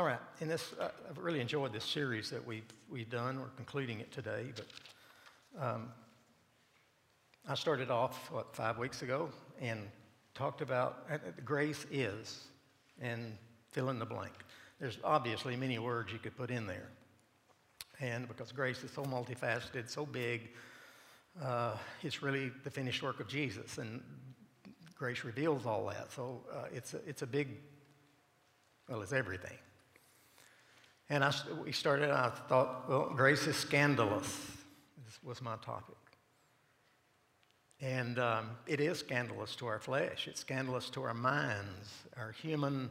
All right, in this, uh, I've really enjoyed this series that we've, we've done. We're concluding it today, but um, I started off, what, five weeks ago and talked about uh, grace is, and fill in the blank. There's obviously many words you could put in there. And because grace is so multifaceted, so big, uh, it's really the finished work of Jesus, and grace reveals all that. So uh, it's, a, it's a big, well, it's everything. And I, we started, I thought, well, grace is scandalous. This was my topic. And um, it is scandalous to our flesh. It's scandalous to our minds, our human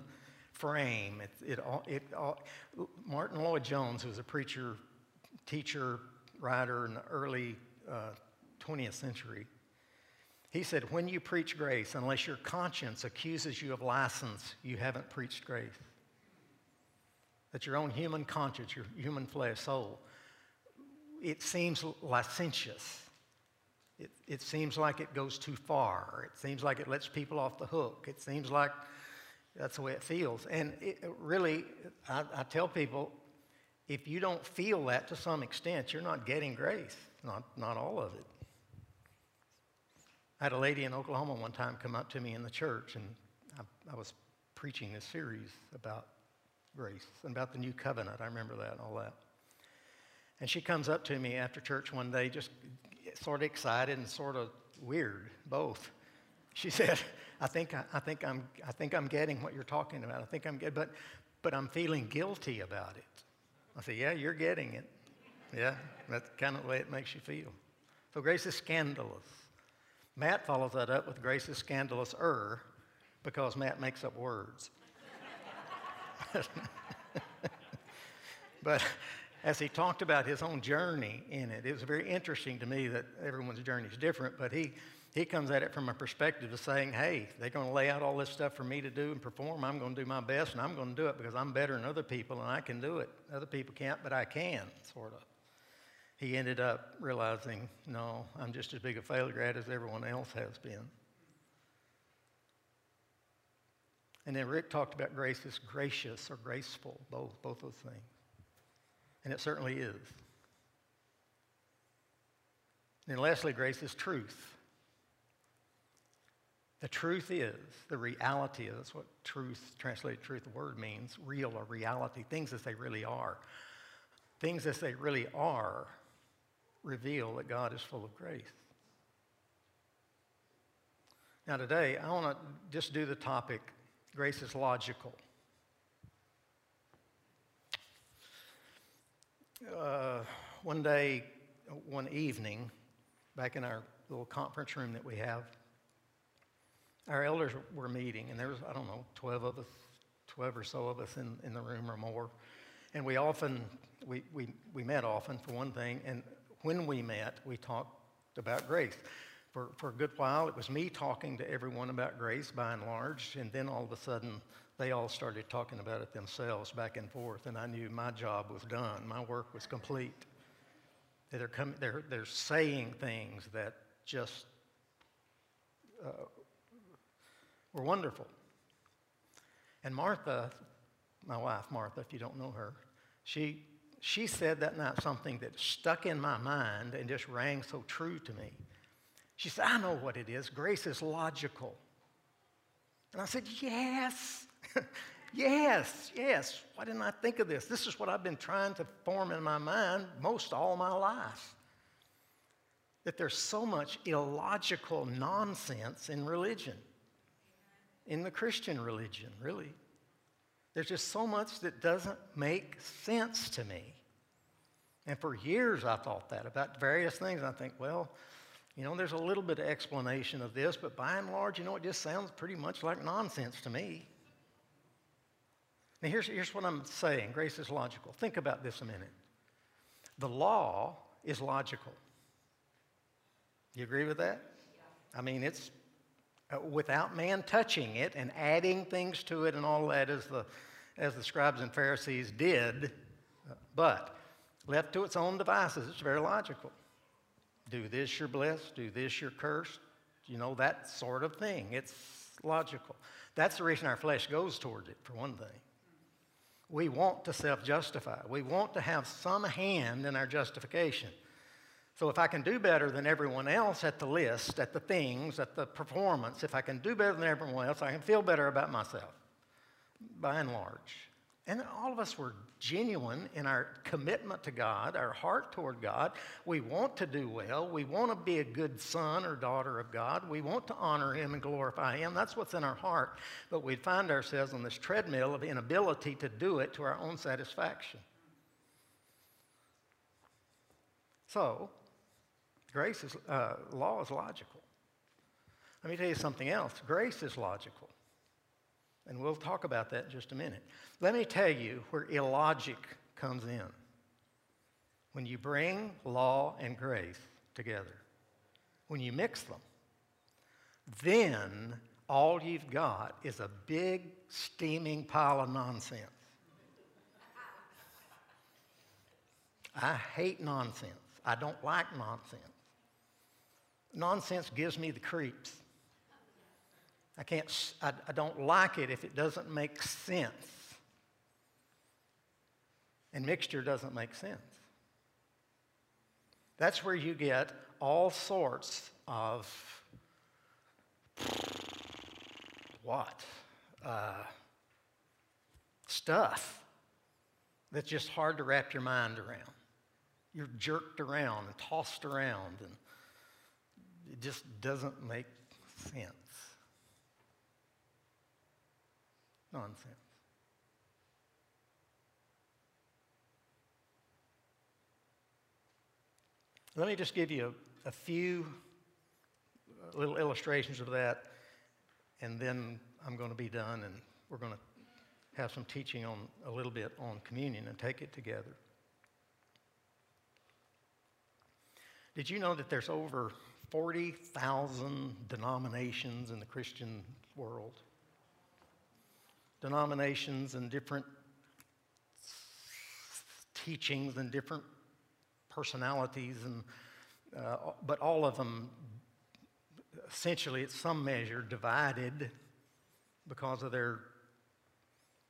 frame. It, it, all, it all, Martyn Lloyd-Jones, who was a preacher, teacher, writer in the early uh, 20th century, he said, When you preach grace, unless your conscience accuses you of license, you haven't preached grace that your own human conscience, your human flesh, soul, it seems licentious. It, it seems like it goes too far. It seems like it lets people off the hook. It seems like that's the way it feels. And it, really, I, I tell people if you don't feel that to some extent, you're not getting grace, not, not all of it. I had a lady in Oklahoma one time come up to me in the church, and I, I was preaching this series about grace and about the new covenant. I remember that and all that. And she comes up to me after church one day, just sort of excited and sort of weird, both. She said, I think, I, I, think, I'm, I think I'm getting what you're talking about. I think I'm getting, but, but I'm feeling guilty about it. I said, Yeah, you're getting it. Yeah, that's kind of the way it makes you feel. So grace is scandalous. Matt follows that up with grace is scandalous er because Matt makes up words. but as he talked about his own journey in it, it was very interesting to me that everyone's journey is different, but he, he comes at it from a perspective of saying, hey, they're going to lay out all this stuff for me to do and perform. I'm going to do my best, and I'm going to do it because I'm better than other people, and I can do it. Other people can't, but I can, sort of. He ended up realizing, no, I'm just as big a failure at as everyone else has been. And then Rick talked about grace as gracious or graceful, both, both those things. And it certainly is. And lastly, grace is truth. The truth is, the reality is, that's what truth, translated truth, the word means, real or reality, things as they really are. Things as they really are reveal that God is full of grace. Now, today, I want to just do the topic Grace is logical. Uh, one day, one evening, back in our little conference room that we have, our elders were meeting, and there was, I don't know, 12 of us, 12 or so of us in, in the room or more. And we often, we, we, we met often, for one thing, and when we met, we talked about grace for, for a good while, it was me talking to everyone about grace by and large, and then all of a sudden, they all started talking about it themselves back and forth, and I knew my job was done. My work was complete. They're, com- they're, they're saying things that just uh, were wonderful. And Martha, my wife, Martha, if you don't know her, she, she said that night something that stuck in my mind and just rang so true to me. She said, I know what it is. Grace is logical. And I said, Yes, yes, yes. Why didn't I think of this? This is what I've been trying to form in my mind most all my life. That there's so much illogical nonsense in religion, in the Christian religion, really. There's just so much that doesn't make sense to me. And for years I thought that about various things. And I think, well, you know, there's a little bit of explanation of this, but by and large, you know, it just sounds pretty much like nonsense to me. Now, here's, here's what I'm saying grace is logical. Think about this a minute. The law is logical. You agree with that? I mean, it's uh, without man touching it and adding things to it and all that as the, as the scribes and Pharisees did, uh, but left to its own devices, it's very logical. Do this, you're blessed. Do this, you're cursed. You know, that sort of thing. It's logical. That's the reason our flesh goes towards it, for one thing. We want to self justify. We want to have some hand in our justification. So if I can do better than everyone else at the list, at the things, at the performance, if I can do better than everyone else, I can feel better about myself, by and large. And all of us were genuine in our commitment to God, our heart toward God. We want to do well. We want to be a good son or daughter of God. We want to honor Him and glorify Him. That's what's in our heart. But we find ourselves on this treadmill of inability to do it to our own satisfaction. So, Grace is, uh, law is logical. Let me tell you something else. Grace is logical. And we'll talk about that in just a minute. Let me tell you where illogic comes in. When you bring law and grace together, when you mix them, then all you've got is a big, steaming pile of nonsense. I hate nonsense. I don't like nonsense. Nonsense gives me the creeps. I can't, I, I don't like it if it doesn't make sense. And mixture doesn't make sense. That's where you get all sorts of what? Uh, stuff that's just hard to wrap your mind around. You're jerked around and tossed around and it just doesn't make sense. Nonsense. Let me just give you a, a few uh, little illustrations of that, and then I'm going to be done, and we're going to have some teaching on a little bit on communion and take it together. Did you know that there's over 40,000 denominations in the Christian world. Denominations and different teachings and different personalities, and, uh, but all of them essentially, at some measure, divided because of their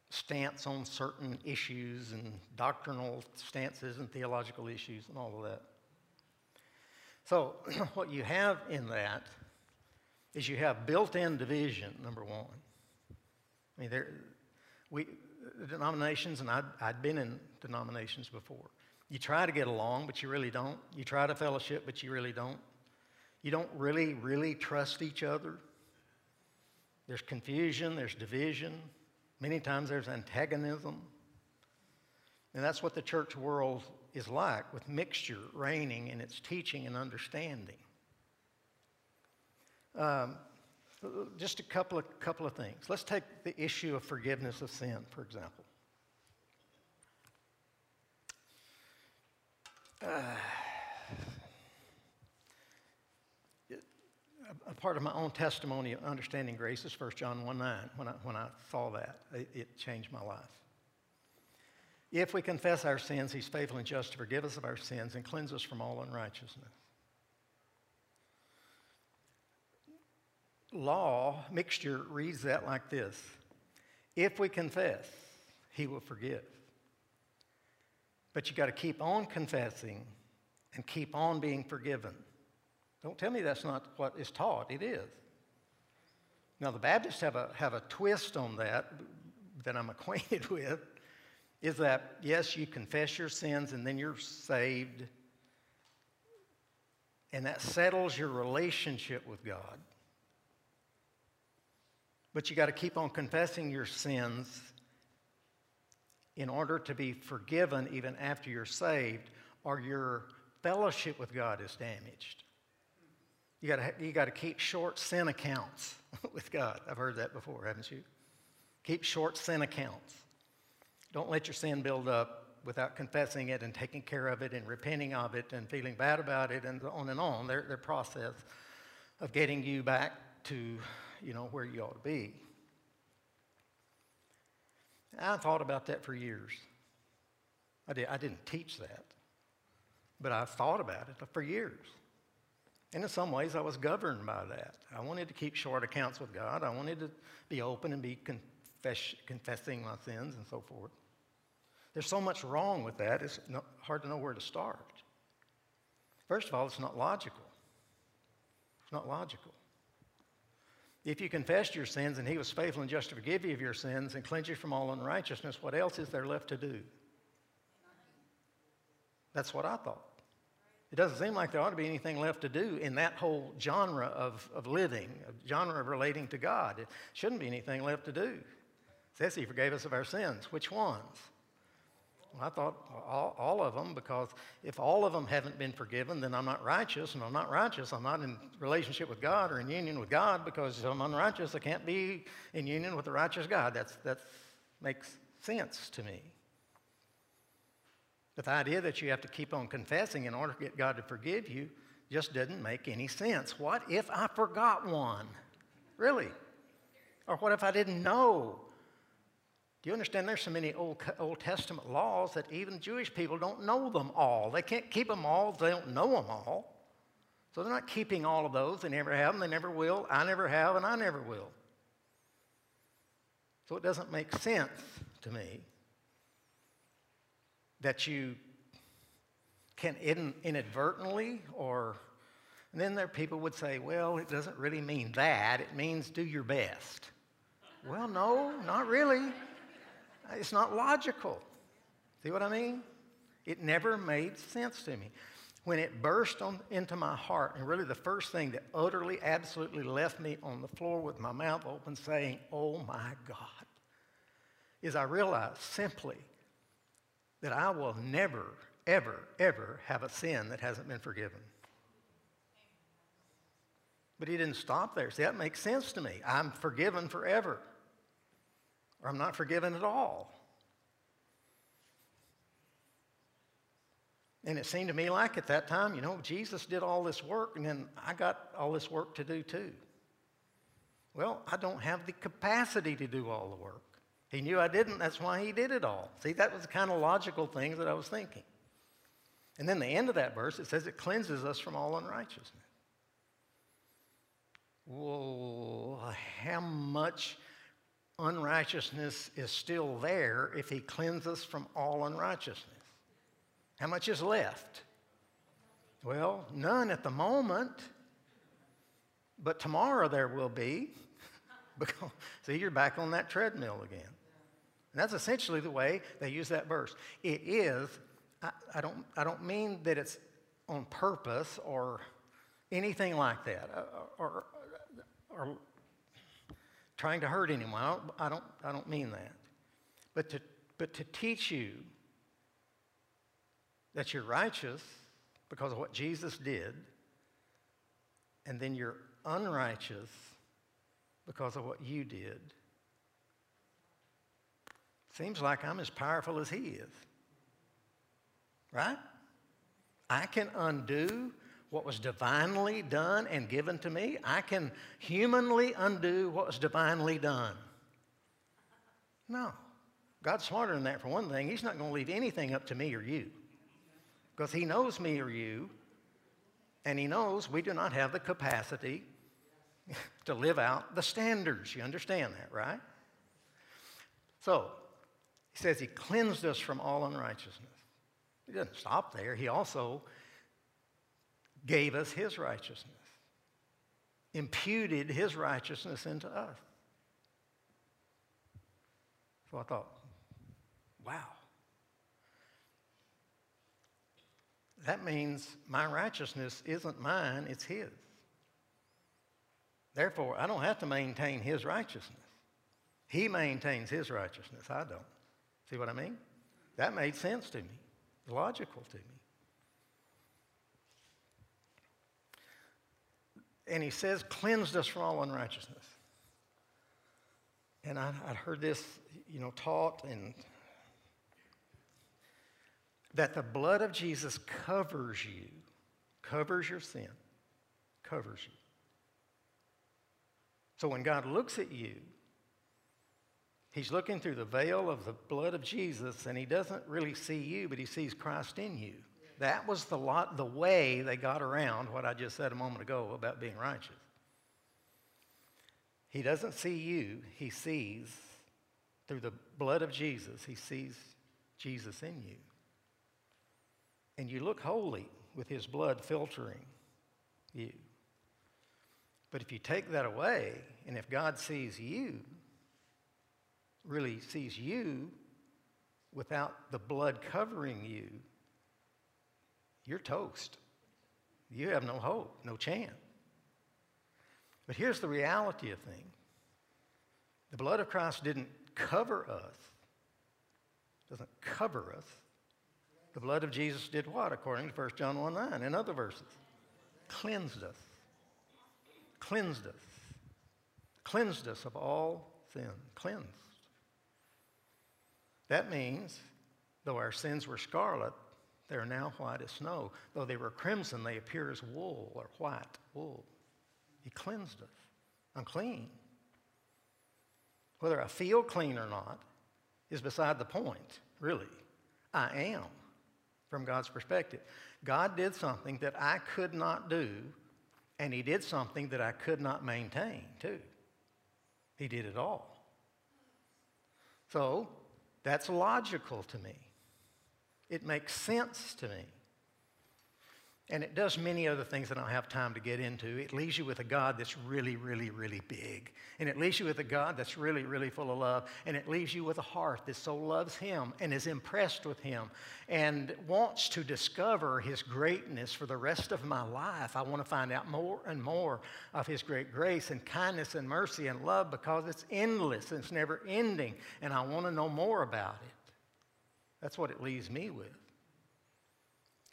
stance on certain issues and doctrinal stances and theological issues and all of that. So, what you have in that is you have built in division, number one. I mean, there, we, denominations, and I'd, I'd been in denominations before. You try to get along, but you really don't. You try to fellowship, but you really don't. You don't really, really trust each other. There's confusion, there's division. Many times there's antagonism. And that's what the church world is like, with mixture reigning in its teaching and understanding. Um, just a couple of, couple of things. Let's take the issue of forgiveness of sin, for example. Uh, a part of my own testimony of understanding grace is 1 John 1 9. When I, when I saw that, it, it changed my life. If we confess our sins, he's faithful and just to forgive us of our sins and cleanse us from all unrighteousness. Law, mixture, reads that like this If we confess, he will forgive. But you got to keep on confessing and keep on being forgiven. Don't tell me that's not what is taught. It is. Now, the Baptists have a, have a twist on that that I'm acquainted with is that, yes, you confess your sins and then you're saved, and that settles your relationship with God. But you got to keep on confessing your sins in order to be forgiven even after you're saved, or your fellowship with God is damaged. You got you to keep short sin accounts with God. I've heard that before, haven't you? Keep short sin accounts. Don't let your sin build up without confessing it and taking care of it and repenting of it and feeling bad about it and on and on. Their, their process of getting you back to, you know, where you ought to be. I thought about that for years. I, did, I didn't teach that, but I thought about it for years. And in some ways, I was governed by that. I wanted to keep short accounts with God. I wanted to be open and be confess, confessing my sins and so forth. There's so much wrong with that, it's not, hard to know where to start. First of all, it's not logical. It's not logical. If you confessed your sins and he was faithful and just to forgive you of your sins and cleanse you from all unrighteousness, what else is there left to do? That's what I thought. It doesn't seem like there ought to be anything left to do in that whole genre of, of living, a genre of relating to God. It shouldn't be anything left to do. It says He forgave us of our sins. Which ones? I thought all, all, of them, because if all of them haven't been forgiven, then I'm not righteous, and I'm not righteous. I'm not in relationship with God or in union with God because I'm unrighteous. I can't be in union with the righteous God. That's, that makes sense to me. But the idea that you have to keep on confessing in order to get God to forgive you just doesn't make any sense. What if I forgot one? Really? Or what if I didn't know? Do you understand there's so many Old, Old Testament laws that even Jewish people don't know them all? They can't keep them all, they don't know them all. So they're not keeping all of those. They never have them, they never will. I never have, and I never will. So it doesn't make sense to me that you can in, inadvertently or and then there people would say well it doesn't really mean that it means do your best well no not really it's not logical. See what I mean? It never made sense to me. When it burst on, into my heart, and really the first thing that utterly, absolutely left me on the floor with my mouth open saying, Oh my God, is I realized simply that I will never, ever, ever have a sin that hasn't been forgiven. But he didn't stop there. See, that makes sense to me. I'm forgiven forever or I'm not forgiven at all. And it seemed to me like at that time, you know, Jesus did all this work, and then I got all this work to do too. Well, I don't have the capacity to do all the work. He knew I didn't, that's why he did it all. See, that was the kind of logical things that I was thinking. And then the end of that verse, it says it cleanses us from all unrighteousness. Well, how much unrighteousness is still there if he cleanses from all unrighteousness. How much is left? Well, none at the moment, but tomorrow there will be. See, you're back on that treadmill again. And that's essentially the way they use that verse. It is, I, I don't, I don't mean that it's on purpose or anything like that, uh, or, or, or trying to hurt anyone. I don't, I don't, I don't mean that. But to, but to teach you that you're righteous because of what Jesus did, and then you're unrighteous because of what you did. Seems like I'm as powerful as he is. Right? I can undo what was divinely done and given to me, I can humanly undo what was divinely done. No. God's smarter than that for one thing. He's not going to leave anything up to me or you. Because He knows me or you, and He knows we do not have the capacity to live out the standards. You understand that, right? So, He says He cleansed us from all unrighteousness. He doesn't stop there. He also gave us his righteousness, imputed his righteousness into us. So I thought, wow. That means my righteousness isn't mine, it's his. Therefore, I don't have to maintain his righteousness. He maintains his righteousness. I don't. See what I mean? That made sense to me, logical to me. And he says, cleansed us from all unrighteousness. And I, would heard this, you know, taught and that the blood of Jesus covers you, covers your sin, covers you. So when God looks at you, he's looking through the veil of the blood of Jesus and he doesn't really see you, but he sees Christ in you. That was the, lot, the way they got around what I just said a moment ago about being righteous. He doesn't see you, he sees through the blood of Jesus, he sees Jesus in you. And you look holy with his blood filtering you. But if you take that away, and if God sees you, really sees you without the blood covering you, you're toast. You have no hope, no chance. But here's the reality of things the blood of Christ didn't cover us, doesn't cover us. The blood of Jesus did what, according to 1 John 1 9 and other verses? Cleansed us. Cleansed us. Cleansed us of all sin. Cleansed. That means, though our sins were scarlet, they are now white as snow. Though they were crimson, they appear as wool or white wool. He cleansed us. I'm. Whether I feel clean or not is beside the point, really. I am, from God's perspective. God did something that I could not do, and He did something that I could not maintain, too. He did it all. So, that's logical to me. It makes sense to me. And it does many other things that I don't have time to get into. It leaves you with a God that's really, really, really big. And it leaves you with a God that's really, really full of love. And it leaves you with a heart that so loves Him and is impressed with Him and wants to discover His greatness for the rest of my life. I want to find out more and more of His great grace and kindness and mercy and love because it's endless and it's never ending. And I want to know more about it. That's what it leaves me with.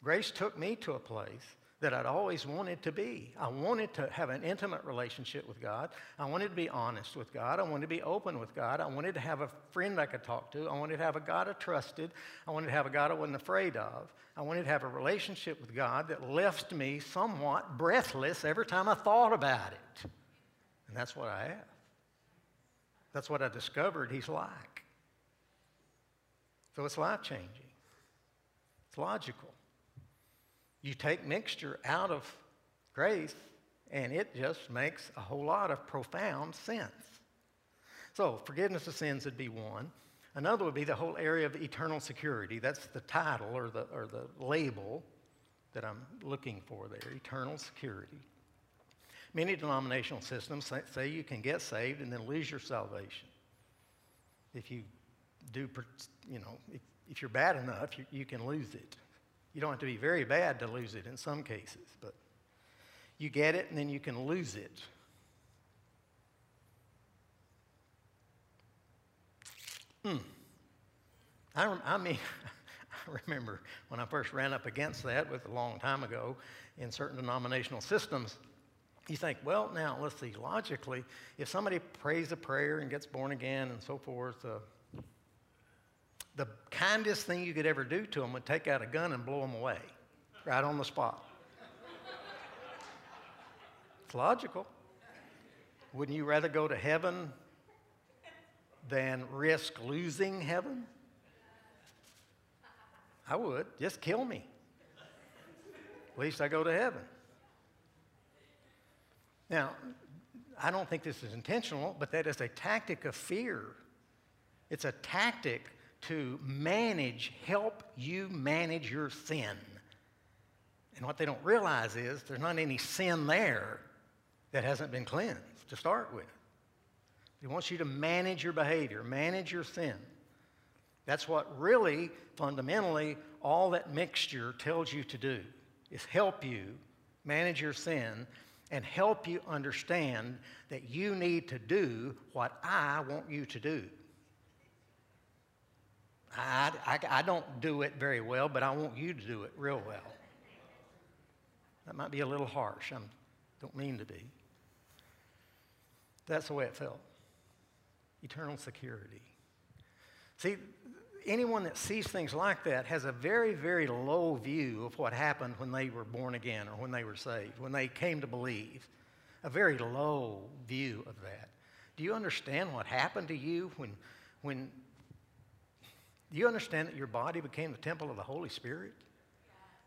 Grace took me to a place that I'd always wanted to be. I wanted to have an intimate relationship with God. I wanted to be honest with God. I wanted to be open with God. I wanted to have a friend I could talk to. I wanted to have a God I trusted. I wanted to have a God I wasn't afraid of. I wanted to have a relationship with God that left me somewhat breathless every time I thought about it. And that's what I have. That's what I discovered He's like. So it's life changing, it's logical. You take mixture out of grace, and it just makes a whole lot of profound sense. So, forgiveness of sins would be one. Another would be the whole area of eternal security. That's the title or the, or the label that I'm looking for there eternal security. Many denominational systems say you can get saved and then lose your salvation. If you do, you know, if, if you're bad enough, you, you can lose it. You don't have to be very bad to lose it in some cases, but you get it and then you can lose it. Hmm. I, I mean, I remember when I first ran up against that with a long time ago in certain denominational systems. You think, well, now let's see, logically, if somebody prays a prayer and gets born again and so forth, uh, the kindest thing you could ever do to them would take out a gun and blow them away right on the spot. it's logical. Wouldn't you rather go to heaven than risk losing heaven? I would. Just kill me. At least I go to heaven. Now, I don't think this is intentional, but that is a tactic of fear. It's a tactic to manage, help you manage your sin. And what they don't realize is there's not any sin there that hasn't been cleansed to start with. He wants you to manage your behavior, manage your sin. That's what really, fundamentally, all that mixture tells you to do is help you manage your sin and help you understand that you need to do what I want you to do. I, I, I don't do it very well, but I want you to do it real well. That might be a little harsh. I don't mean to be. That's the way it felt. Eternal security. See, anyone that sees things like that has a very, very low view of what happened when they were born again or when they were saved, when they came to believe. A very low view of that. Do you understand what happened to you when, when do you understand that your body became the temple of the Holy Spirit?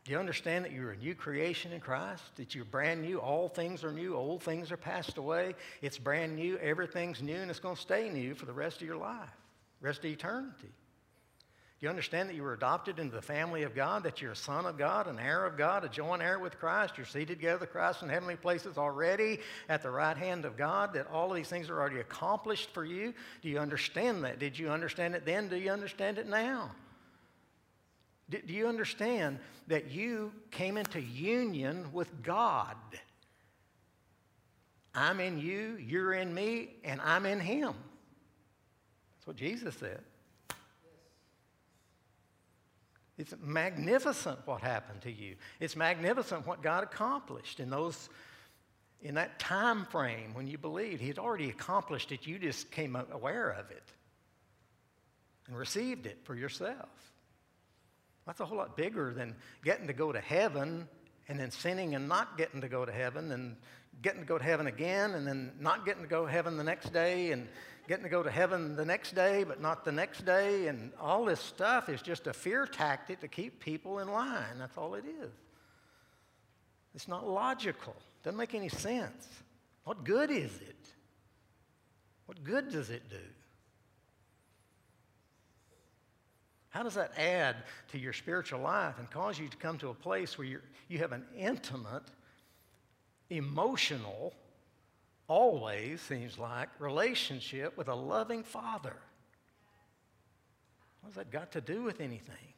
Do you understand that you're a new creation in Christ? That you're brand new? All things are new, old things are passed away. It's brand new, everything's new, and it's going to stay new for the rest of your life, rest of eternity. Do you understand that you were adopted into the family of God, that you're a son of God, an heir of God, a joint heir with Christ? You're seated together with Christ in heavenly places already at the right hand of God, that all of these things are already accomplished for you? Do you understand that? Did you understand it then? Do you understand it now? Do you understand that you came into union with God? I'm in you, you're in me, and I'm in him. That's what Jesus said. It's magnificent what happened to you. It's magnificent what God accomplished in those in that time frame when you believed. He had already accomplished it. You just came aware of it and received it for yourself. That's a whole lot bigger than getting to go to heaven and then sinning and not getting to go to heaven and getting to go to heaven again and then not getting to go to heaven the next day and getting to go to heaven the next day, but not the next day, and all this stuff is just a fear tactic to keep people in line. That's all it is. It's not logical. Doesn't make any sense. What good is it? What good does it do? How does that add to your spiritual life and cause you to come to a place where you you have an intimate, emotional, always seems like, relationship with a loving father. What has that got to do with anything?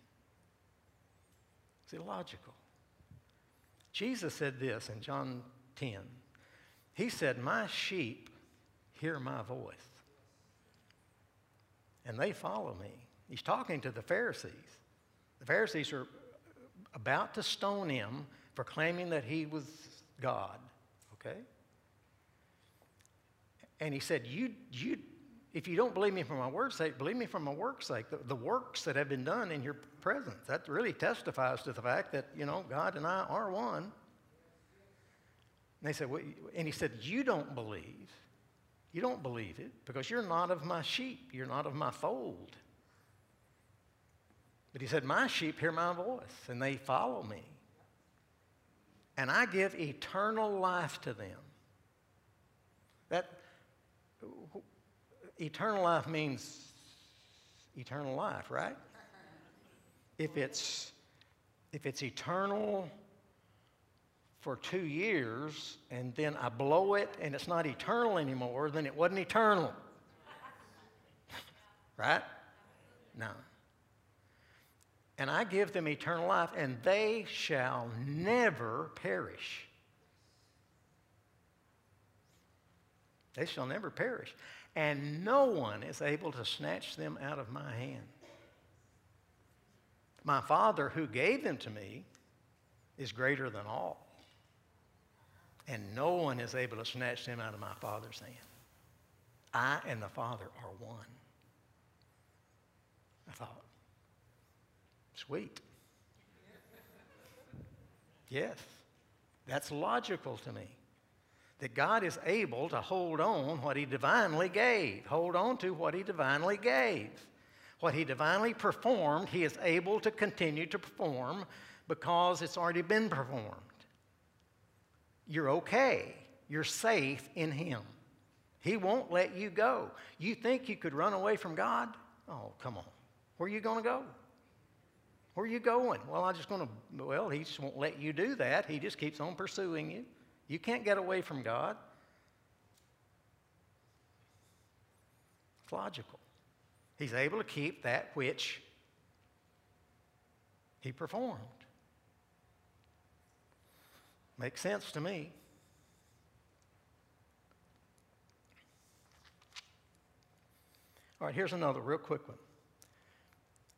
It's illogical. Jesus said this in John 10. He said, My sheep hear my voice, and they follow me. He's talking to the Pharisees. The Pharisees are about to stone him for claiming that he was God, okay? And he said, you, you, if you don't believe me for my word's sake, believe me for my work's sake. The, the works that have been done in your presence. That really testifies to the fact that, you know, God and I are one. And they said, well, and he said, You don't believe. You don't believe it because you're not of my sheep. You're not of my fold. But he said, My sheep hear my voice and they follow me. And I give eternal life to them. Eternal life means eternal life, right? If it's, if it's eternal for two years and then I blow it and it's not eternal anymore, then it wasn't eternal. right? No. And I give them eternal life, and they shall never perish. They shall never perish and no one is able to snatch them out of my hand. My Father who gave them to me is greater than all, and no one is able to snatch them out of my Father's hand. I and the Father are one. I thought, sweet. Yes, that's logical to me that God is able to hold on what He divinely gave, hold on to what He divinely gave. What He divinely performed, He is able to continue to perform because it's already been performed. You're okay, you're safe in Him. He won't let you go. You think you could run away from God? Oh, come on. Where are you going to go? Where are you going? Well, I'm just going to, well, He just won't let you do that. He just keeps on pursuing you. You can't get away from God. It's logical. He's able to keep that which he performed. Makes sense to me. All right, here's another real quick one.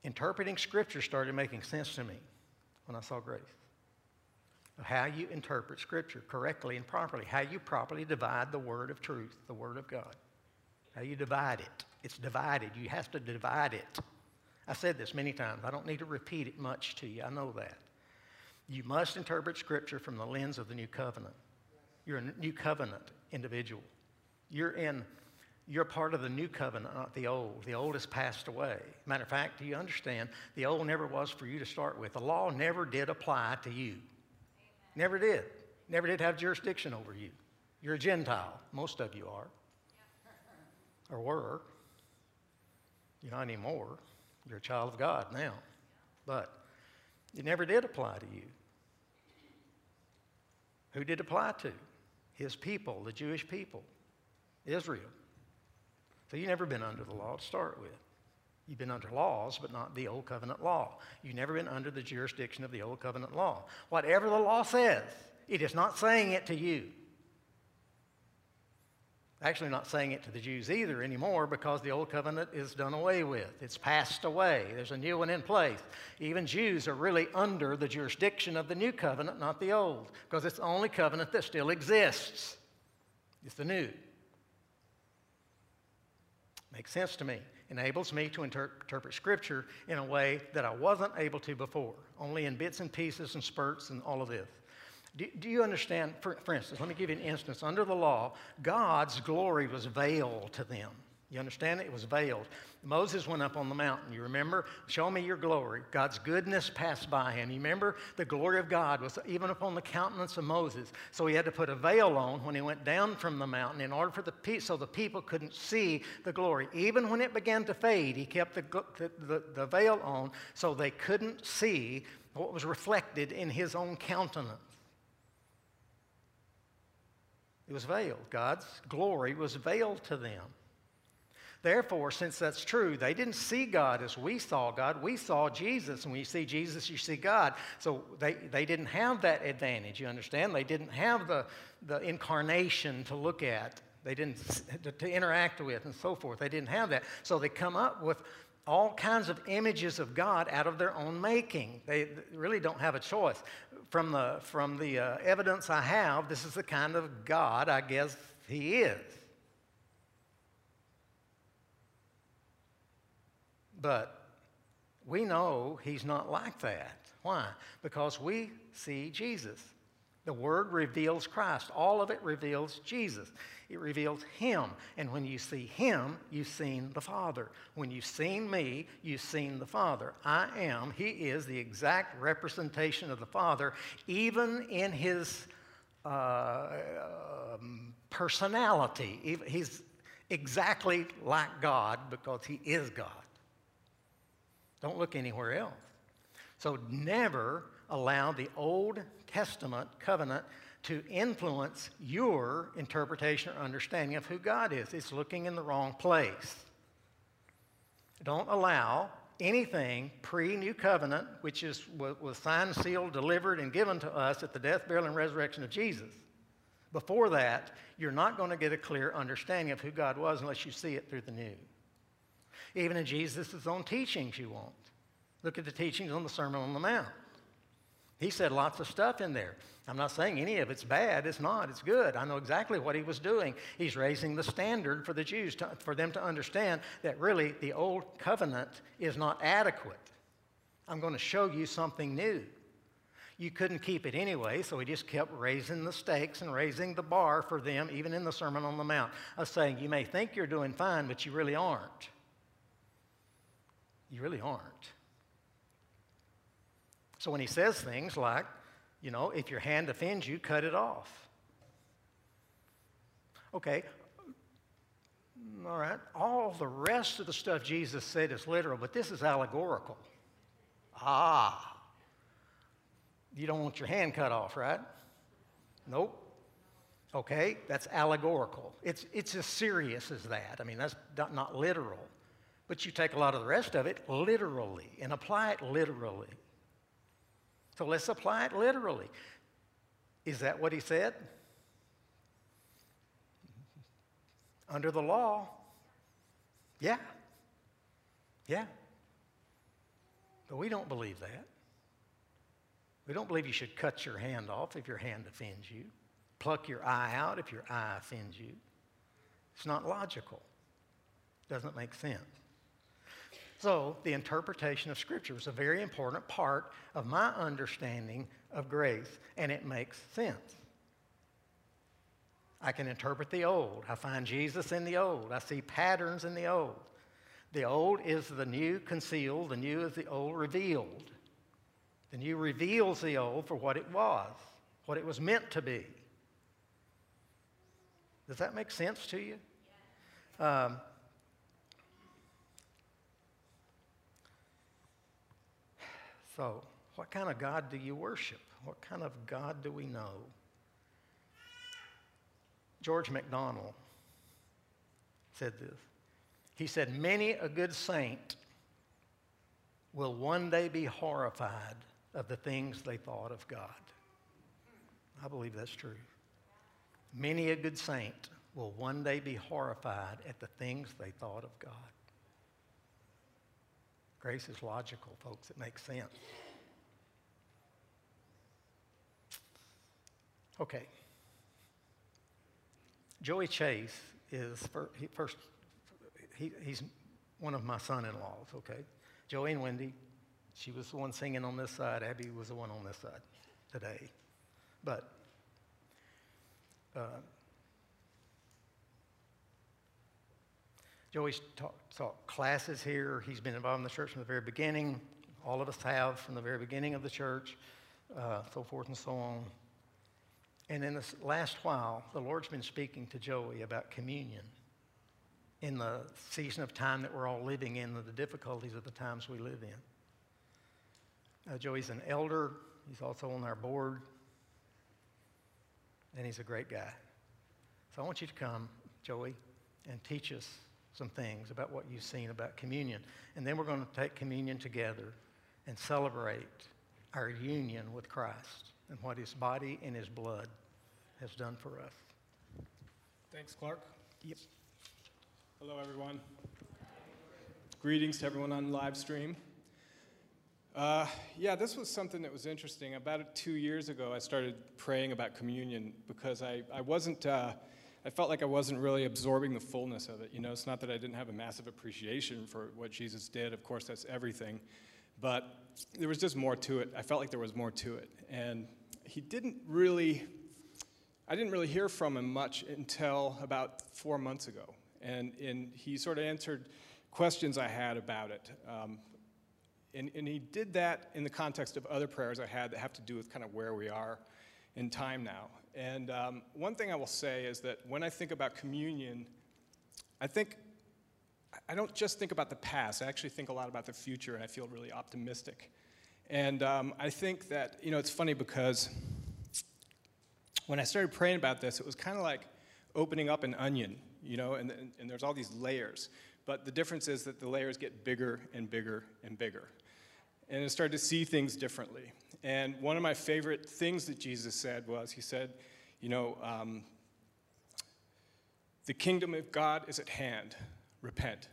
Interpreting Scripture started making sense to me when I saw grace how you interpret Scripture correctly and properly, how you properly divide the Word of truth, the Word of God, how you divide it. It's divided. You have to divide it. I said this many times. I don't need to repeat it much to you. I know that. You must interpret Scripture from the lens of the new covenant. You're a new covenant individual. You're in. You're part of the new covenant, not the old. The old has passed away. Matter of fact, do you understand? The old never was for you to start with. The law never did apply to you. Never did. Never did have jurisdiction over you. You're a Gentile. Most of you are. Or were. You're not anymore. You're a child of God now. But it never did apply to you. Who did apply to? His people, the Jewish people, Israel. So you've never been under the law to start with. You've been under laws, but not the Old Covenant law. You've never been under the jurisdiction of the Old Covenant law. Whatever the law says, it is not saying it to you. Actually, not saying it to the Jews either anymore because the Old Covenant is done away with. It's passed away. There's a new one in place. Even Jews are really under the jurisdiction of the New Covenant, not the Old, because it's the only covenant that still exists. It's the new. Makes sense to me. Enables me to inter- interpret Scripture in a way that I wasn't able to before, only in bits and pieces and spurts and all of this. Do, do you understand? For, for instance, let me give you an instance. Under the law, God's glory was veiled to them. You understand it? It was veiled. Moses went up on the mountain. You remember? Show me your glory. God's goodness passed by him. You remember? The glory of God was even upon the countenance of Moses. So he had to put a veil on when he went down from the mountain in order for the pe- so the people couldn't see the glory. Even when it began to fade, he kept the, the, the, the veil on so they couldn't see what was reflected in his own countenance. It was veiled. God's glory was veiled to them. Therefore, since that's true, they didn't see God as we saw God. We saw Jesus. And when you see Jesus, you see God. So they, they didn't have that advantage, you understand? They didn't have the, the incarnation to look at, they didn't to, to interact with, and so forth. They didn't have that. So they come up with all kinds of images of God out of their own making. They really don't have a choice. From the, from the uh, evidence I have, this is the kind of God I guess He is. But we know he's not like that. Why? Because we see Jesus. The Word reveals Christ. All of it reveals Jesus. It reveals Him. And when you see Him, you've seen the Father. When you've seen me, you've seen the Father. I am, He is the exact representation of the Father, even in His uh, um, personality. He's exactly like God because He is God. Don't look anywhere else. So never allow the Old Testament covenant to influence your interpretation or understanding of who God is. It's looking in the wrong place. Don't allow anything pre New Covenant, which is, was signed, sealed, delivered, and given to us at the death, burial, and resurrection of Jesus. Before that, you're not going to get a clear understanding of who God was unless you see it through the new. Even in Jesus' own teachings, you won't. Look at the teachings on the Sermon on the Mount. He said lots of stuff in there. I'm not saying any of it's bad. It's not. It's good. I know exactly what he was doing. He's raising the standard for the Jews, to, for them to understand that really the old covenant is not adequate. I'm going to show you something new. You couldn't keep it anyway, so he just kept raising the stakes and raising the bar for them, even in the Sermon on the Mount, of saying, You may think you're doing fine, but you really aren't. You really aren't. So when he says things like, you know, if your hand offends you, cut it off. Okay, all right, all the rest of the stuff Jesus said is literal, but this is allegorical. Ah, you don't want your hand cut off, right? Nope. Okay, that's allegorical. It's, it's as serious as that. I mean, that's not, not literal. But you take a lot of the rest of it literally and apply it literally. So let's apply it literally. Is that what he said? Under the law? Yeah. Yeah. But we don't believe that. We don't believe you should cut your hand off if your hand offends you, pluck your eye out if your eye offends you. It's not logical. Doesn't make sense. So, the interpretation of Scripture is a very important part of my understanding of grace, and it makes sense. I can interpret the old. I find Jesus in the old. I see patterns in the old. The old is the new concealed, the new is the old revealed. The new reveals the old for what it was, what it was meant to be. Does that make sense to you? Um, So, what kind of God do you worship? What kind of God do we know? George MacDonald said this. He said, Many a good saint will one day be horrified of the things they thought of God. I believe that's true. Many a good saint will one day be horrified at the things they thought of God. Grace is logical, folks. It makes sense. Okay. Joey Chase is first, he, he's one of my son in laws, okay? Joey and Wendy, she was the one singing on this side, Abby was the one on this side today. But uh, Joey's taught, taught classes here. He's been involved in the church from the very beginning. All of us have from the very beginning of the church, uh, so forth and so on. And in this last while, the Lord's been speaking to Joey about communion in the season of time that we're all living in, the difficulties of the times we live in. Uh, Joey's an elder, he's also on our board, and he's a great guy. So I want you to come, Joey, and teach us some things about what you've seen about communion. And then we're going to take communion together and celebrate our union with Christ and what his body and his blood has done for us. Thanks, Clark. Yep. Hello, everyone. Greetings to everyone on live stream. Uh, yeah, this was something that was interesting. About two years ago, I started praying about communion because I, I wasn't, uh, I felt like I wasn't really absorbing the fullness of it. You know, it's not that I didn't have a massive appreciation for what Jesus did. Of course, that's everything. But there was just more to it. I felt like there was more to it. And he didn't really, I didn't really hear from him much until about four months ago. And, and he sort of answered questions I had about it. Um, and, and he did that in the context of other prayers I had that have to do with kind of where we are in time now. And um, one thing I will say is that when I think about communion, I think I don't just think about the past. I actually think a lot about the future, and I feel really optimistic. And um, I think that, you know, it's funny because when I started praying about this, it was kind of like opening up an onion, you know, and, and, and there's all these layers. But the difference is that the layers get bigger and bigger and bigger. And I started to see things differently. And one of my favorite things that Jesus said was, He said, you know, um, the kingdom of God is at hand. Repent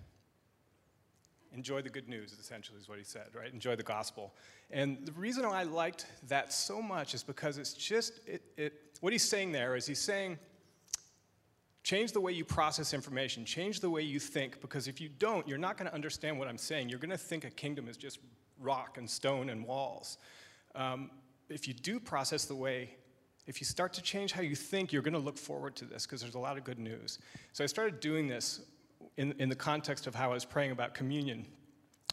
enjoy the good news, essentially, is what he said, right? Enjoy the gospel. And the reason I liked that so much is because it's just, it, it, what he's saying there is he's saying, change the way you process information, change the way you think, because if you don't, you're not going to understand what I'm saying. You're going to think a kingdom is just rock and stone and walls. Um, if you do process the way, if you start to change how you think, you're going to look forward to this because there's a lot of good news. So I started doing this in, in the context of how I was praying about communion.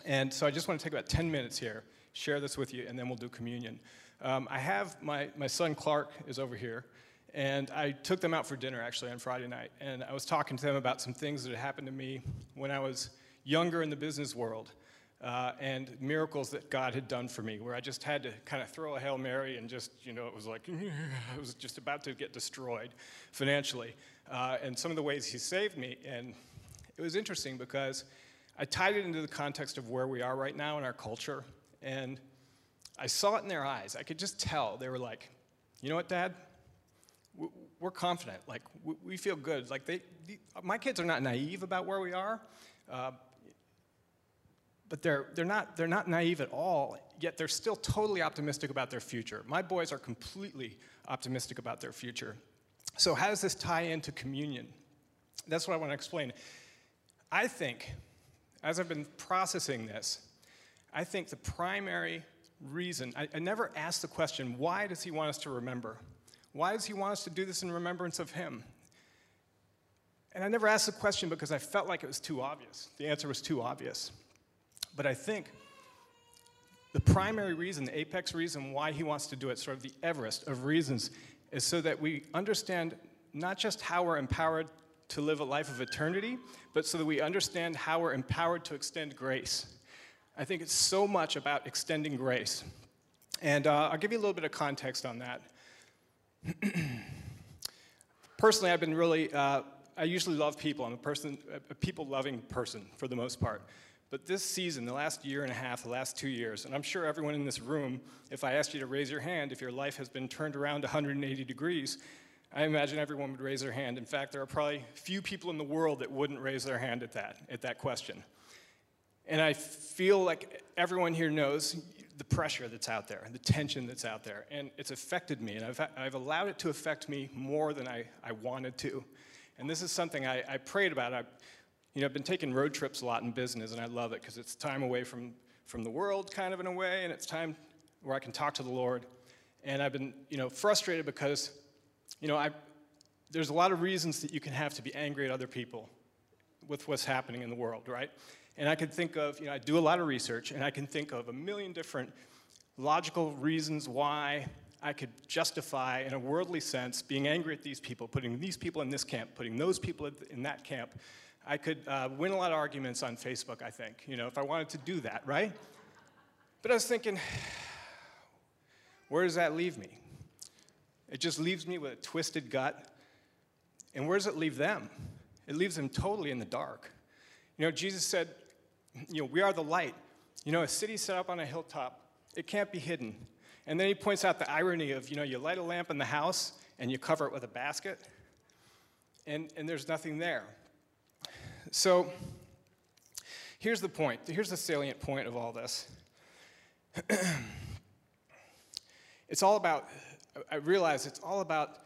And so I just want to take about 10 minutes here, share this with you, and then we'll do communion. Um, I have my, my son Clark is over here, and I took them out for dinner actually on Friday night. And I was talking to them about some things that had happened to me when I was younger in the business world. Uh, and miracles that God had done for me, where I just had to kind of throw a Hail Mary and just, you know, it was like, I was just about to get destroyed financially. Uh, and some of the ways He saved me, and it was interesting because I tied it into the context of where we are right now in our culture, and I saw it in their eyes. I could just tell. They were like, you know what, Dad? We're confident. Like, we feel good. Like, they, my kids are not naive about where we are, uh, but they're, they're, not, they're not naive at all, yet they're still totally optimistic about their future. My boys are completely optimistic about their future. So, how does this tie into communion? That's what I want to explain. I think, as I've been processing this, I think the primary reason, I, I, never asked the question, why does he want us to remember? Why does he want us to do this in remembrance of him? And I never asked the question because I felt like it was too obvious. The answer was too obvious. But I think the primary reason, the apex reason why he wants to do it, sort of the Everest of reasons, is so that we understand not just how we're empowered to live a life of eternity, but so that we understand how we're empowered to extend grace. I think it's so much about extending grace. And uh, I'll give you a little bit of context on that. Personally, I've been really, uh, I usually love people. I'm a person, a people loving person for the most part. But this season, the last year and a half, the last two years, and I'm sure everyone in this room, if I asked you to raise your hand, if your life has been turned around 180 degrees, I imagine everyone would raise their hand. In fact, there are probably few people in the world that wouldn't raise their hand at that, at that question. And I feel like everyone here knows the pressure that's out there, the tension that's out there, and it's affected me, and I've, I've allowed it to affect me more than I, I wanted to. And this is something I, I prayed about. I, you know, I've been taking road trips a lot in business, and I love it because it's time away from, from the world, kind of in a way, and it's time where I can talk to the Lord. And I've been, you know, frustrated because, you know, I, there's a lot of reasons that you can have to be angry at other people with what's happening in the world, right? And I can think of, you know, I do a lot of research, and I can think of a million different logical reasons why I could justify, in a worldly sense, being angry at these people, putting these people in this camp, putting those people in that camp. I could uh, win a lot of arguments on Facebook, I think, you know, if I wanted to do that, right? But I was thinking, where does that leave me? It just leaves me with a twisted gut. And where does it leave them? It leaves them totally in the dark. You know, Jesus said, you know, we are the light. You know, a city set up on a hilltop, it can't be hidden. And then he points out the irony of, you know, you light a lamp in the house and you cover it with a basket, and, and there's nothing there. So here's the point. Here's the salient point of all this. it's all about, I realize it's all about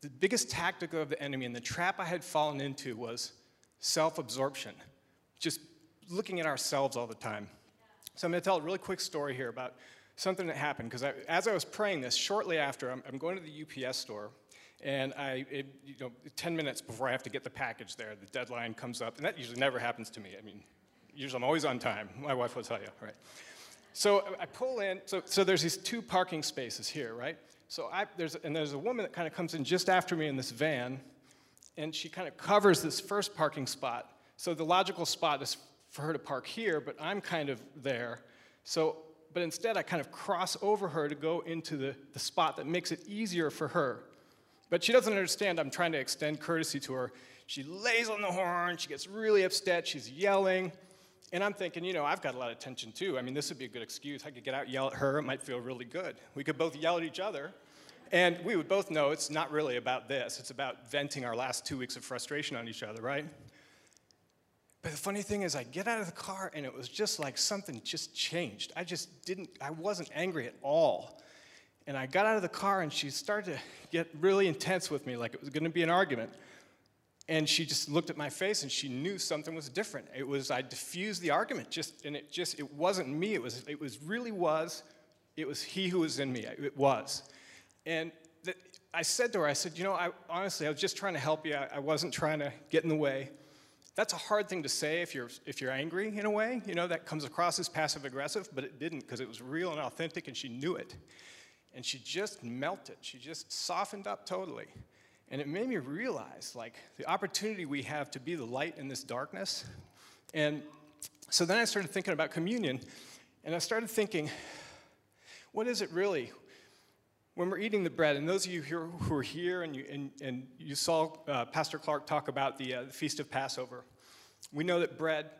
the biggest tactic of the enemy and the trap I had fallen into was self absorption, just looking at ourselves all the time. So I'm going to tell a really quick story here about something that happened because as I was praying this, shortly after, I'm, I'm going to the UPS store, and I, it, you know, 10 minutes before I have to get the package there, the deadline comes up, and that usually never happens to me. I mean, usually I'm always on time. My wife will tell you, right? So I pull in, so, so there's these two parking spaces here, right? So I, there's, and there's a woman that kind of comes in just after me in this van, and she kind of covers this first parking spot. So the logical spot is for her to park here, but I'm kind of there. So, but instead, I kind of cross over her to go into the, the spot that makes it easier for her. But she doesn't understand I'm trying to extend courtesy to her. She lays on the horn, she gets really upset, she's yelling. And I'm thinking, you know, I've got a lot of tension too. I mean, this would be a good excuse. I could get out, yell at her, it might feel really good. We could both yell at each other, and we would both know it's not really about this. It's about venting our last two weeks of frustration on each other, right? But the funny thing is, I get out of the car and it was just like something just changed. I just didn't, I wasn't angry at all. And I got out of the car and she started to get really intense with me, like it was going to be an argument. And she just looked at my face and she knew something was different. It was, I diffused the argument, just, and it just, it wasn't me. It was, it was really was, it was he who was in me. It was. And the, I said to her, I said, you know, I, honestly, I was just trying to help you. I, I wasn't trying to get in the way. That's a hard thing to say if you're, if you're angry in a way. You know, that comes across as passive aggressive, but it didn't because it was real and authentic and she knew it. And she just melted. She just softened up totally. And it made me realize, like, the opportunity we have to be the light in this darkness. And so then I started thinking about communion, and I started thinking, what is it really? when we're eating the bread, and those of you here who are here and you, and, and you saw uh, Pastor Clark talk about the, uh, the, Feast of Passover, we know that bread,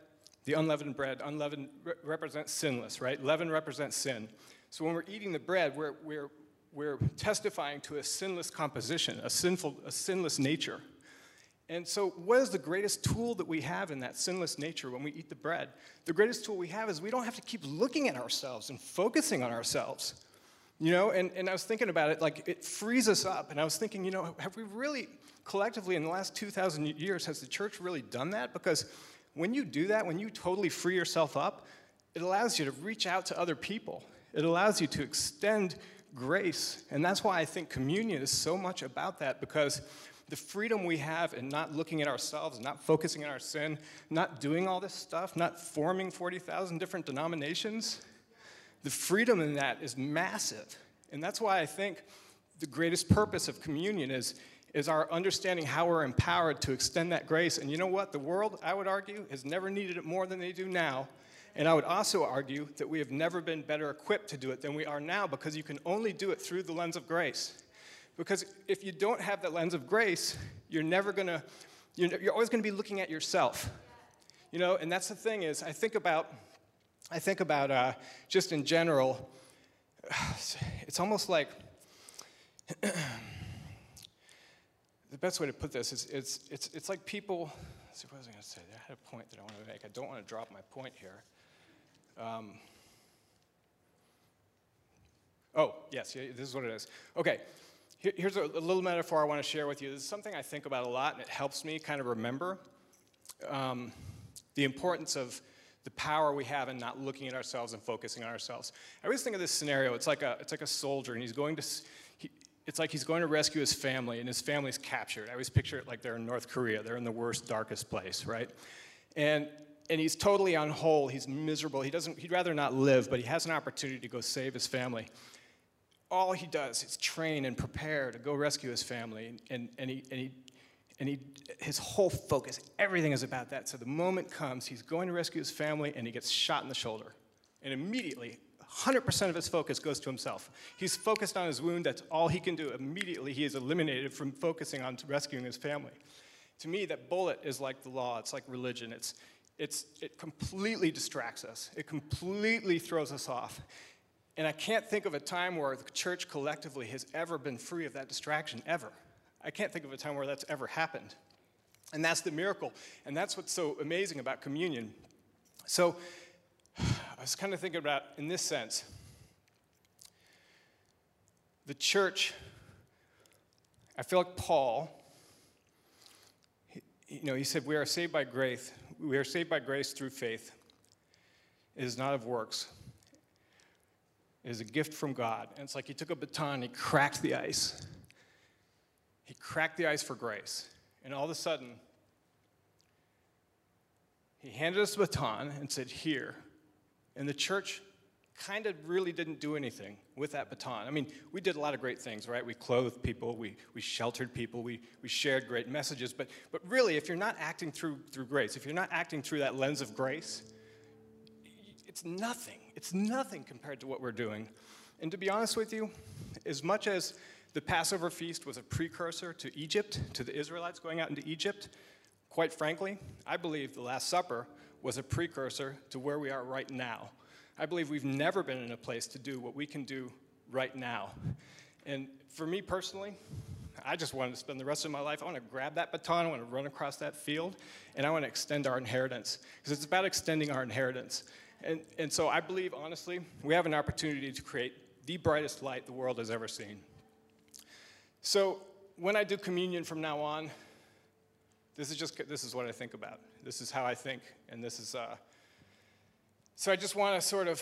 the unleavened bread, unleavened re- represents sinless, right? Leaven represents sin. So when we're eating the bread, we're, we're, we're testifying to a sinless composition, a, sinful, a sinless nature. And so, what is the greatest tool that we have in that sinless nature when we eat the bread? The greatest tool we have is we don't have to keep looking at ourselves and focusing on ourselves. You know, and, and I was thinking about it, like it frees us up. And I was thinking, you know, have we really, collectively, in the last 2,000 years, has the church really done that? Because when you do that, when you totally free yourself up, it allows you to reach out to other people. It allows you to extend grace. And that's why I think communion is so much about that, because the freedom we have in not looking at ourselves, not focusing on our sin, not doing all this stuff, not forming 40,000 different denominations the freedom in that is massive. And that's why I think the greatest purpose of communion is, is our understanding how we're empowered to extend that grace. And you know what? The world, I would argue, has never needed it more than they do now. And I would also argue that we have never been better equipped to do it than we are now because you can only do it through the lens of grace. Because if you don't have that lens of grace, you're never to, you're, always to be looking at yourself. You know, and that's the thing is, I think about, I think about uh, just in general, it's almost like, the best way to put this is it's, it's, it's like people, see, what was I going to say? I had a point that I want to make. I don't want to drop my point here. Um, oh, yes, this is what it is. Okay, Here, here's a, a, little metaphor I want to share with you. This is something I think about a lot, and it helps me kind of remember um, the importance of the power we have in not looking at ourselves and focusing on ourselves. I always think of this scenario. It's like a, it's like a soldier, and he's going to, he, it's like he's going to rescue his family, and his family's captured. I always picture it like they're in North Korea. They're in the worst, darkest place, right? And and he's totally on hold. He's miserable. He doesn't, he'd rather not live, but he has an opportunity to go save his family. All he does is train and prepare to go rescue his family. And, and, he, and, he, and he, his whole focus, everything is about that. So the moment comes, he's going to rescue his family, and he gets shot in the shoulder. And immediately, 100% of his focus goes to himself. He's focused on his wound. That's all he can do. Immediately, he is eliminated from focusing on rescuing his family. To me, that bullet is like the law. It's like religion. It's, it's, it completely distracts us, it completely throws us off. And I can't think of a time where the church collectively has ever been free of that distraction, ever. I can't think of a time where that's ever happened. And that's the miracle. And that's what's so amazing about communion. So I was kind of thinking about, in this sense, the church, I feel like Paul, you know, he said, We are saved by grace, we are saved by grace through faith. It is not of works. It is a gift from God. And it's like he took a baton, he cracked the ice. He cracked the ice for grace. And all of a sudden, he handed us a baton and said, Here. And the church kind of really didn't do anything with that baton. I mean, we did a lot of great things, right? We clothed people, we, we sheltered people, we, we shared great messages. But, but really, if you're not acting through, through grace, if you're not acting through that lens of grace, it's nothing. It's nothing compared to what we're doing. And to be honest with you, as much as the Passover feast was a precursor to Egypt, to the Israelites going out into Egypt, quite frankly, I believe the Last Supper was a precursor to where we are right now I believe we've never been in a place to do what we can do right now. And for me personally, I just wanted to spend the rest of my life. I want to grab that baton, I want to run across that field, and I want to extend our inheritance. Because it's about extending our inheritance. And, and so I believe, honestly, we have an opportunity to create the brightest light the world has ever seen. So when I do communion from now on, this is just this is what I think about. This is how I think, and this is uh, so I just want to sort of,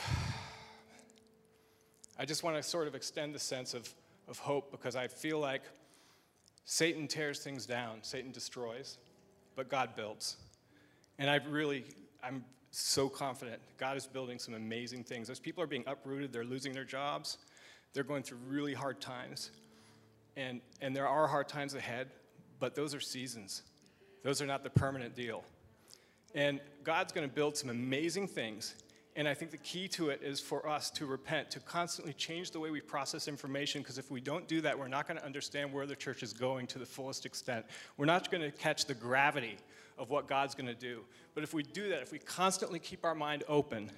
I just want to sort of extend the sense of, of hope because I feel like Satan tears things down, Satan destroys, but God builds. And I really, I'm so confident God is building some amazing things. As people are being uprooted, they're losing their jobs, they're going through really hard times. And, and there are hard times ahead, but those are seasons. Those are not the permanent deal. And God's going to build some amazing things. And I think the key to it is for us to repent, to constantly change the way we process information, because if we don't do that, we're not going to understand where the church is going to the fullest extent. We're not going to catch the gravity of what God's going to do. But if we do that, if we constantly keep our mind open,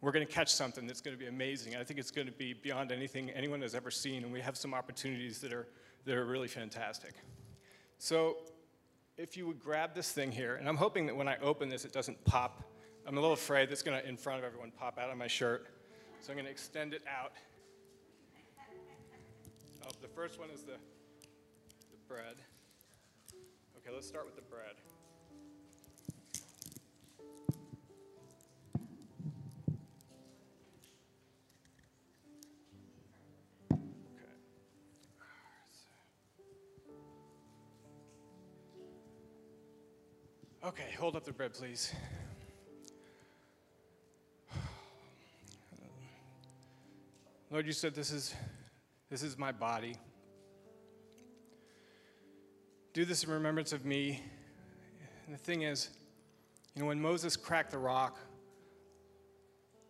we're going to catch something that's going to be amazing. I think it's going to be beyond anything anyone has ever seen, and we have some opportunities that are, that are really fantastic. So if you would grab this thing here, and I'm hoping that when I open this, it doesn't pop. I'm a little afraid that's going to, in front of everyone, pop out of my shirt. So I'm going to extend it out. Oh, the first one is the, the bread. Okay, let's start with the bread. Okay, hold up the bread, please. Lord, you said this is this is my body. Do this in remembrance of me. And the thing is, you know, when Moses cracked the rock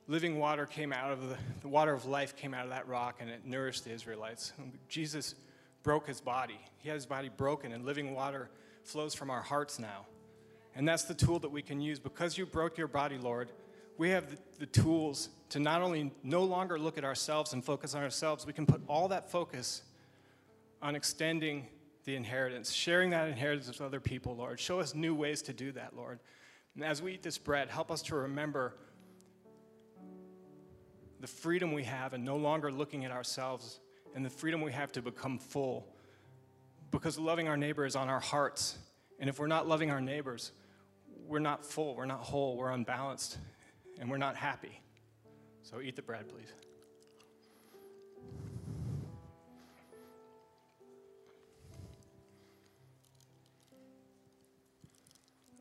living water came out of the, the water of life came out of that rock and it nourished the Israelites. Jesus broke his body. He had his body broken, and living water flows from our hearts now. And that's the tool that we can use. Because you broke your body, Lord, we have the, the, tools to not only no longer look at ourselves and focus on ourselves, we can put all that focus on extending the inheritance, sharing that inheritance with other people, Lord. Show us new ways to do that, Lord. And as we eat this bread, help us to remember the freedom we have and no longer looking at ourselves and the freedom we have to become full. Because loving our neighbor is on our hearts. And if we're not loving our neighbors, we're not full, we're not whole, we're unbalanced, and we're not happy. So eat the bread, please.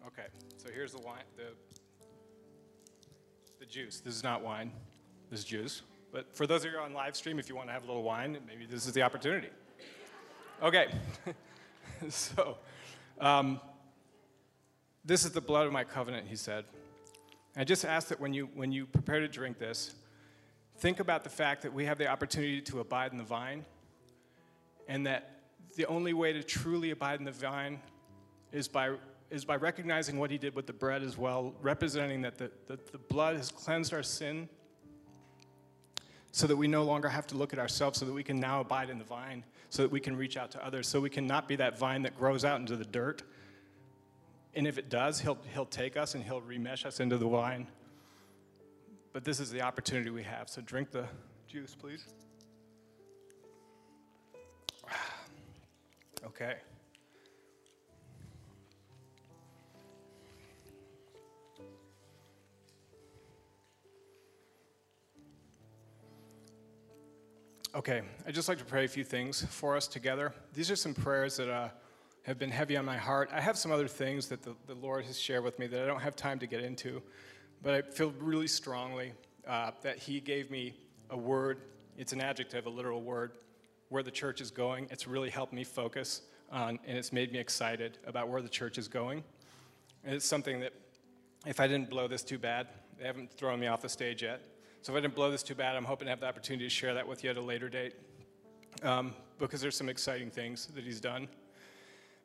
Okay, so here's the wine, the, the juice. This is not wine, this is juice. But for those of you on live stream, if you want to have a little wine, maybe this is the opportunity. Okay, so um, this is the blood of my covenant, he said. I just ask that when you, when you prepare to drink this, think about the fact that we have the opportunity to abide in the vine, and that the only way to truly abide in the vine is by, is by recognizing what he did with the bread as well, representing that the, the, the blood has cleansed our sin so that we no longer have to look at ourselves, so that we can now abide in the vine, so that we can reach out to others, so we can not be that vine that grows out into the dirt. And if it does, he'll, he'll take us and he'll remesh us into the wine. But this is the opportunity we have. So drink the juice, please. Okay. Okay, I'd just like to pray a few things for us together. These are some prayers that uh, have been heavy on my heart. I have some other things that the, the Lord has shared with me that I don't have time to get into, but I feel really strongly uh, that He gave me a word. It's an adjective, a literal word, where the church is going. It's really helped me focus on, and it's made me excited about where the church is going. And it's something that, if I didn't blow this too bad, they haven't thrown me off the stage yet. So if I didn't blow this too bad, I'm hoping to have the opportunity to share that with you at a later date um, because there's some exciting things that he's done.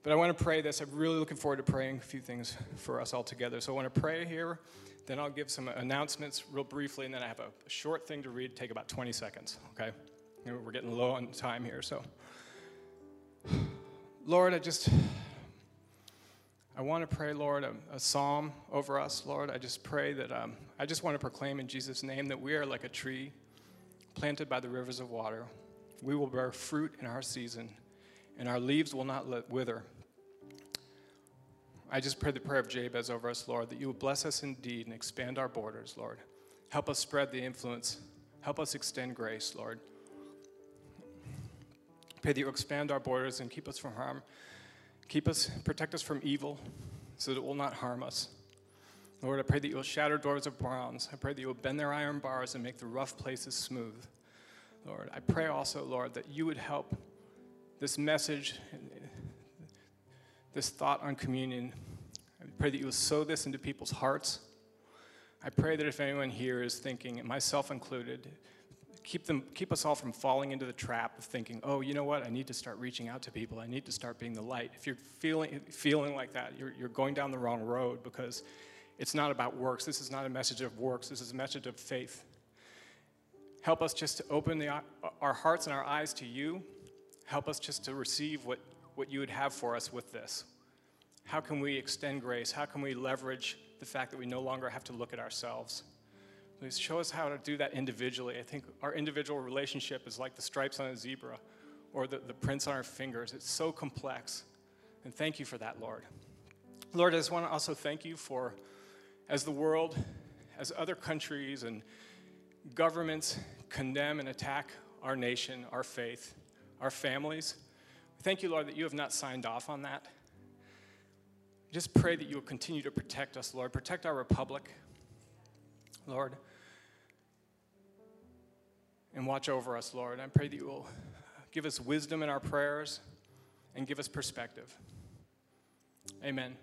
But I want to pray this. I'm really looking forward to praying a few things for us all together. So I want to pray here, then I'll give some announcements real briefly, and then I have a, short thing to read, take about 20 seconds, okay? We're getting low on time here, so. Lord, I just I want to pray, Lord, a, a, psalm over us, Lord. I just pray that um, I just want to proclaim in Jesus' name that we are like a tree planted by the rivers of water. We will bear fruit in our season, and our leaves will not wither. I just pray the prayer of Jabez over us, Lord, that you will bless us indeed and expand our borders, Lord. Help us spread the influence. Help us extend grace, Lord. Pray that you expand our borders and keep us from harm. Keep us, protect us from evil so that it will not harm us. Lord, I pray that you will shatter doors of bronze. I pray that you will bend their iron bars and make the rough places smooth. Lord, I pray also, Lord, that you would help this message, this thought on communion. I pray that you will sow this into people's hearts. I pray that if anyone here is thinking, myself included, keep, them, keep us all from falling into the trap of thinking, oh, you know what, I need to start reaching out to people. I need to start being the light. If you're feeling, feeling like that, you're, you're going down the wrong road because it's not about works. This is not a message of works, this is a message of faith. Help us just to open the, our hearts and our eyes to you. Help us just to receive what, what you would have for us with this. How can we extend grace? How can we leverage the fact that we no longer have to look at ourselves? Please show us how to do that individually. I think our individual relationship is like the stripes on a zebra or the, the prints on our fingers. It's so complex. And thank you for that, Lord. Lord, I just want to also thank you for, as the world, as other countries and governments condemn and attack our nation, our faith, our families, thank you, Lord, that you have not signed off on that. Just pray that you will continue to protect us, Lord. Protect our republic, Lord and watch over us, Lord. I pray that you will give us wisdom in our prayers and give us perspective. Amen.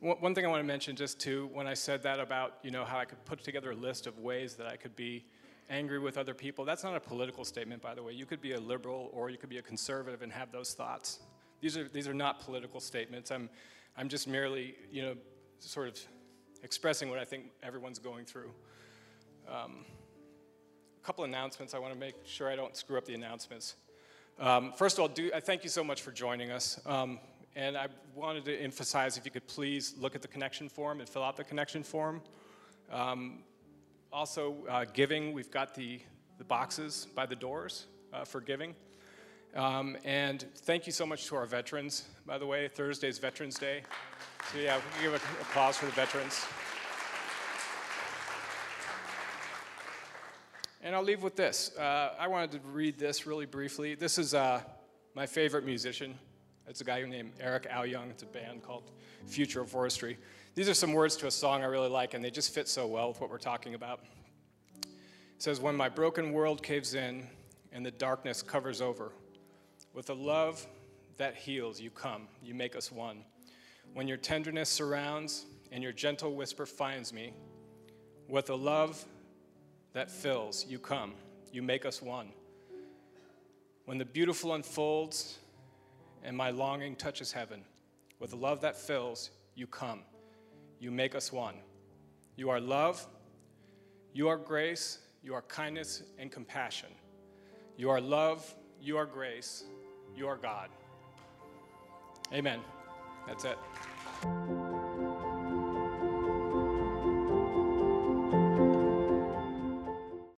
One thing I want to mention just too, when I said that about, you know, how I could put together a list of ways that I could be angry with other people, that's not a political statement, by the way. You could be a liberal or you could be a conservative and have those thoughts. These are, these are not political statements. I'm, I'm just merely, you know, sort of expressing what I think everyone's going through. Um, a couple announcements. I want to make sure I don't screw up the announcements. Um, first of all, do, I thank you so much for joining us. Um, and I wanted to emphasize if you could please look at the connection form and fill out the connection form. Um, also, uh, giving, we've got the, the boxes by the doors uh, for giving. Um, and thank you so much to our veterans, by the way. Thursday's Veterans Day. So, yeah, we give an applause for the veterans. And I'll leave with this. Uh, I wanted to read this really briefly. This is uh, my favorite musician. It's a guy named Eric Owyoung. It's a band called Future of Forestry. These are some words to a song I really like, and they just fit so well with what we're talking about. It says, When my broken world caves in and the darkness covers over, with a love that heals, you come, you make us one. When your tenderness surrounds and your gentle whisper finds me, with a love that fills, you come, you make us one. When the beautiful unfolds and my longing touches heaven. With a love that fills, you come. You make us one. You are love, you are grace, you are kindness and compassion. You are love, you are grace, you are God. Amen. That's it.